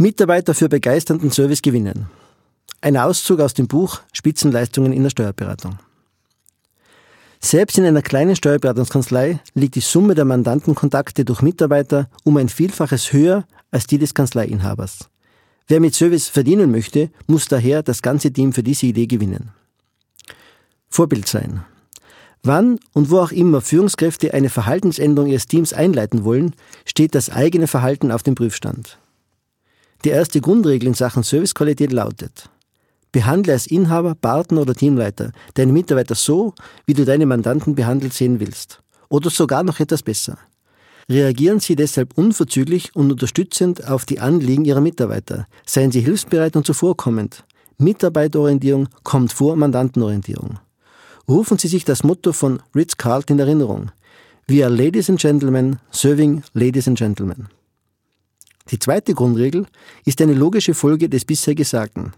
Mitarbeiter für begeisternden Service gewinnen. Ein Auszug aus dem Buch Spitzenleistungen in der Steuerberatung. Selbst in einer kleinen Steuerberatungskanzlei liegt die Summe der Mandantenkontakte durch Mitarbeiter um ein Vielfaches höher als die des Kanzleiinhabers. Wer mit Service verdienen möchte, muss daher das ganze Team für diese Idee gewinnen. Vorbild sein. Wann und wo auch immer Führungskräfte eine Verhaltensänderung ihres Teams einleiten wollen, steht das eigene Verhalten auf dem Prüfstand. Die erste Grundregel in Sachen Servicequalität lautet, behandle als Inhaber, Partner oder Teamleiter deine Mitarbeiter so, wie du deine Mandanten behandelt sehen willst. Oder sogar noch etwas besser. Reagieren Sie deshalb unverzüglich und unterstützend auf die Anliegen Ihrer Mitarbeiter. Seien Sie hilfsbereit und zuvorkommend. Mitarbeiterorientierung kommt vor Mandantenorientierung. Rufen Sie sich das Motto von Ritz-Carlton in Erinnerung. We are ladies and gentlemen, serving ladies and gentlemen. Die zweite Grundregel ist eine logische Folge des bisher Gesagten.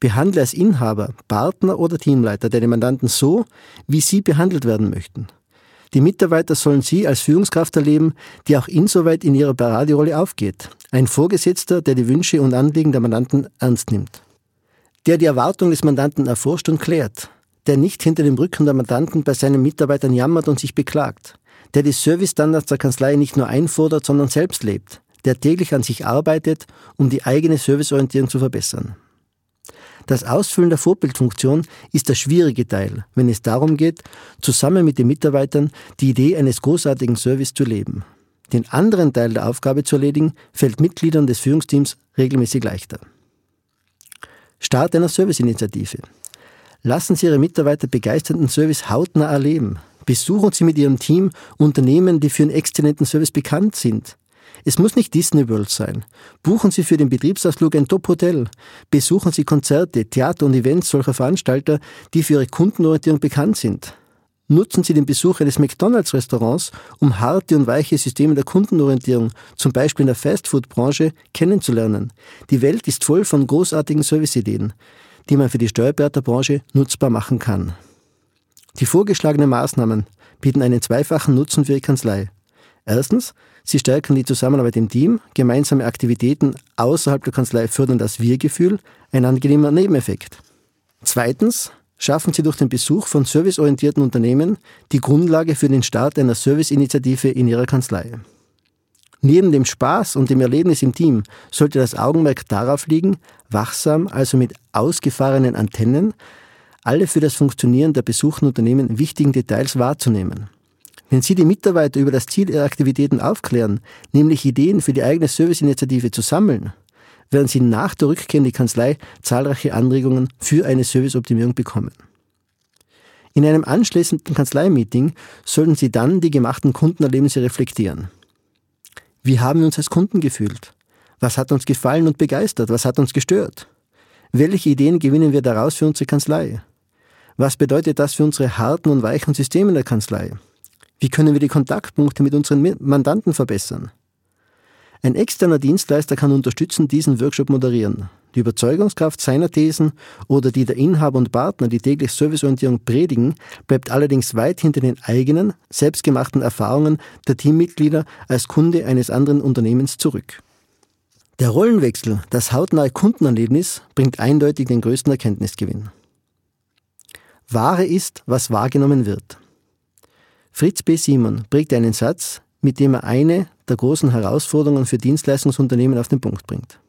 Behandle als Inhaber, Partner oder Teamleiter deine Mandanten so, wie sie behandelt werden möchten. Die Mitarbeiter sollen Sie als Führungskraft erleben, die auch insoweit in ihrer Paraderolle aufgeht. Ein Vorgesetzter, der die Wünsche und Anliegen der Mandanten ernst nimmt. Der die Erwartung des Mandanten erforscht und klärt der nicht hinter dem Rücken der Mandanten bei seinen Mitarbeitern jammert und sich beklagt, der die Servicestandards der Kanzlei nicht nur einfordert, sondern selbst lebt, der täglich an sich arbeitet, um die eigene Serviceorientierung zu verbessern. Das Ausfüllen der Vorbildfunktion ist der schwierige Teil, wenn es darum geht, zusammen mit den Mitarbeitern die Idee eines großartigen Service zu leben. Den anderen Teil der Aufgabe zu erledigen, fällt Mitgliedern des Führungsteams regelmäßig leichter. Start einer Serviceinitiative. Lassen Sie Ihre Mitarbeiter begeisternden Service hautnah erleben. Besuchen Sie mit Ihrem Team Unternehmen, die für einen exzellenten Service bekannt sind. Es muss nicht Disney World sein. Buchen Sie für den Betriebsausflug ein Top-Hotel. Besuchen Sie Konzerte, Theater und Events solcher Veranstalter, die für ihre Kundenorientierung bekannt sind. Nutzen Sie den Besuch eines McDonalds-Restaurants, um harte und weiche Systeme der Kundenorientierung, zum Beispiel in der Fastfood-Branche, kennenzulernen. Die Welt ist voll von großartigen Serviceideen die man für die Steuerberaterbranche nutzbar machen kann. Die vorgeschlagenen Maßnahmen bieten einen zweifachen Nutzen für die Kanzlei. Erstens, sie stärken die Zusammenarbeit im Team, gemeinsame Aktivitäten außerhalb der Kanzlei fördern das Wir-Gefühl, ein angenehmer Nebeneffekt. Zweitens, schaffen sie durch den Besuch von serviceorientierten Unternehmen die Grundlage für den Start einer Serviceinitiative in ihrer Kanzlei. Neben dem Spaß und dem Erlebnis im Team sollte das Augenmerk darauf liegen, wachsam, also mit ausgefahrenen Antennen, alle für das Funktionieren der besuchten Unternehmen wichtigen Details wahrzunehmen. Wenn Sie die Mitarbeiter über das Ziel ihrer Aktivitäten aufklären, nämlich Ideen für die eigene Serviceinitiative zu sammeln, werden Sie nach der Rückkehr in die Kanzlei zahlreiche Anregungen für eine Serviceoptimierung bekommen. In einem anschließenden Kanzleimeeting sollten Sie dann die gemachten Kundenerlebnisse reflektieren. Wie haben wir uns als Kunden gefühlt? Was hat uns gefallen und begeistert? Was hat uns gestört? Welche Ideen gewinnen wir daraus für unsere Kanzlei? Was bedeutet das für unsere harten und weichen Systeme der Kanzlei? Wie können wir die Kontaktpunkte mit unseren Mandanten verbessern? Ein externer Dienstleister kann unterstützen, diesen Workshop moderieren. Die Überzeugungskraft seiner Thesen oder die der Inhaber und Partner, die täglich Serviceorientierung predigen, bleibt allerdings weit hinter den eigenen, selbstgemachten Erfahrungen der Teammitglieder als Kunde eines anderen Unternehmens zurück. Der Rollenwechsel, das hautnahe Kundenerlebnis, bringt eindeutig den größten Erkenntnisgewinn. Wahre ist, was wahrgenommen wird. Fritz B. Simon prägt einen Satz, mit dem er eine der großen Herausforderungen für Dienstleistungsunternehmen auf den Punkt bringt.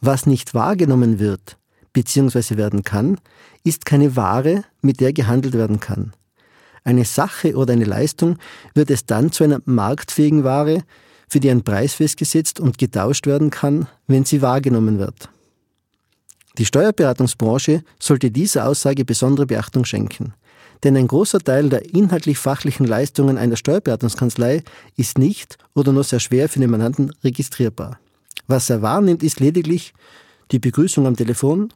Was nicht wahrgenommen wird bzw. werden kann, ist keine Ware, mit der gehandelt werden kann. Eine Sache oder eine Leistung wird es dann zu einer marktfähigen Ware, für die ein Preis festgesetzt und getauscht werden kann, wenn sie wahrgenommen wird. Die Steuerberatungsbranche sollte dieser Aussage besondere Beachtung schenken. Denn ein großer Teil der inhaltlich-fachlichen Leistungen einer Steuerberatungskanzlei ist nicht oder nur sehr schwer für den Mandanten registrierbar. Was er wahrnimmt, ist lediglich die Begrüßung am Telefon,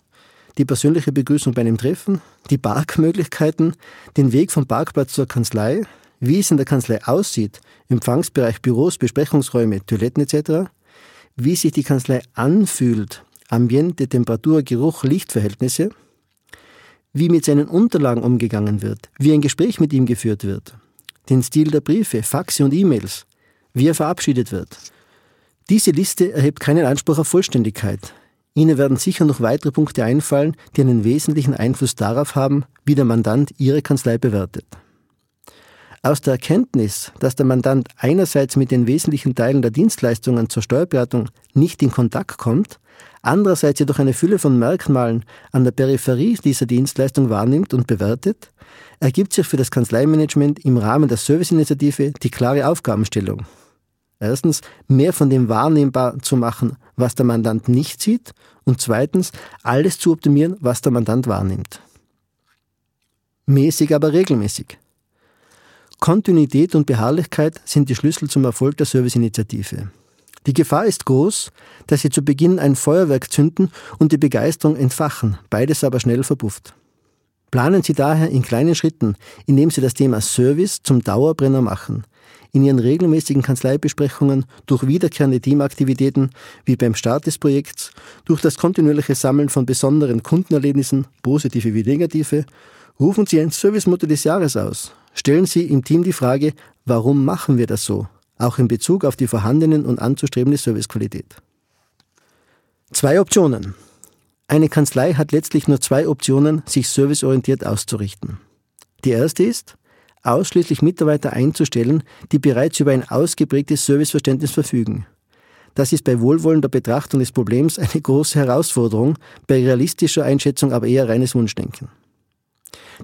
die persönliche Begrüßung bei einem Treffen, die Parkmöglichkeiten, den Weg vom Parkplatz zur Kanzlei, wie es in der Kanzlei aussieht, Empfangsbereich, Büros, Besprechungsräume, Toiletten etc., wie sich die Kanzlei anfühlt, Ambiente, Temperatur, Geruch, Lichtverhältnisse, wie mit seinen Unterlagen umgegangen wird, wie ein Gespräch mit ihm geführt wird, den Stil der Briefe, Faxe und E-Mails, wie er verabschiedet wird, Diese Liste erhebt keinen Anspruch auf Vollständigkeit. Ihnen werden sicher noch weitere Punkte einfallen, die einen wesentlichen Einfluss darauf haben, wie der Mandant Ihre Kanzlei bewertet. Aus der Erkenntnis, dass der Mandant einerseits mit den wesentlichen Teilen der Dienstleistungen zur Steuerberatung nicht in Kontakt kommt, andererseits jedoch eine Fülle von Merkmalen an der Peripherie dieser Dienstleistung wahrnimmt und bewertet, ergibt sich für das Kanzleimanagement im Rahmen der Serviceinitiative die klare Aufgabenstellung. Erstens, mehr von dem wahrnehmbar zu machen, was der Mandant nicht sieht und zweitens, alles zu optimieren, was der Mandant wahrnimmt. Mäßig, aber regelmäßig. Kontinuität und Beharrlichkeit sind die Schlüssel zum Erfolg der Serviceinitiative. Die Gefahr ist groß, dass Sie zu Beginn ein Feuerwerk zünden und die Begeisterung entfachen, beides aber schnell verpufft. Planen Sie daher in kleinen Schritten, indem Sie das Thema Service zum Dauerbrenner machen, in Ihren regelmäßigen Kanzleibesprechungen, durch wiederkehrende Teamaktivitäten wie beim Start des Projekts, durch das kontinuierliche Sammeln von besonderen Kundenerlebnissen, positive wie negative, rufen Sie ein Servicemotto des Jahres aus. Stellen Sie im Team die Frage, warum machen wir das so? Auch in Bezug auf die vorhandenen und anzustrebende Servicequalität. Zwei Optionen. Eine Kanzlei hat letztlich nur zwei Optionen, sich serviceorientiert auszurichten. Die erste ist, ausschließlich Mitarbeiter einzustellen, die bereits über ein ausgeprägtes Serviceverständnis verfügen. Das ist bei wohlwollender Betrachtung des Problems eine große Herausforderung, bei realistischer Einschätzung aber eher reines Wunschdenken.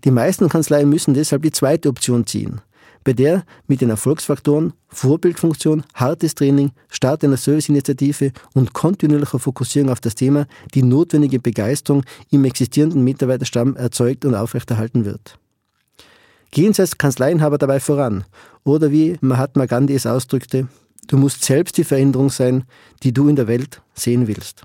Die meisten Kanzleien müssen deshalb die zweite Option ziehen, bei der mit den Erfolgsfaktoren Vorbildfunktion, hartes Training, Start einer Serviceinitiative und kontinuierlicher Fokussierung auf das Thema die notwendige Begeisterung im existierenden Mitarbeiterstamm erzeugt und aufrechterhalten wird. Gehen Sie als Kanzleienhaber dabei voran. Oder wie Mahatma Gandhi es ausdrückte, du musst selbst die Veränderung sein, die du in der Welt sehen willst.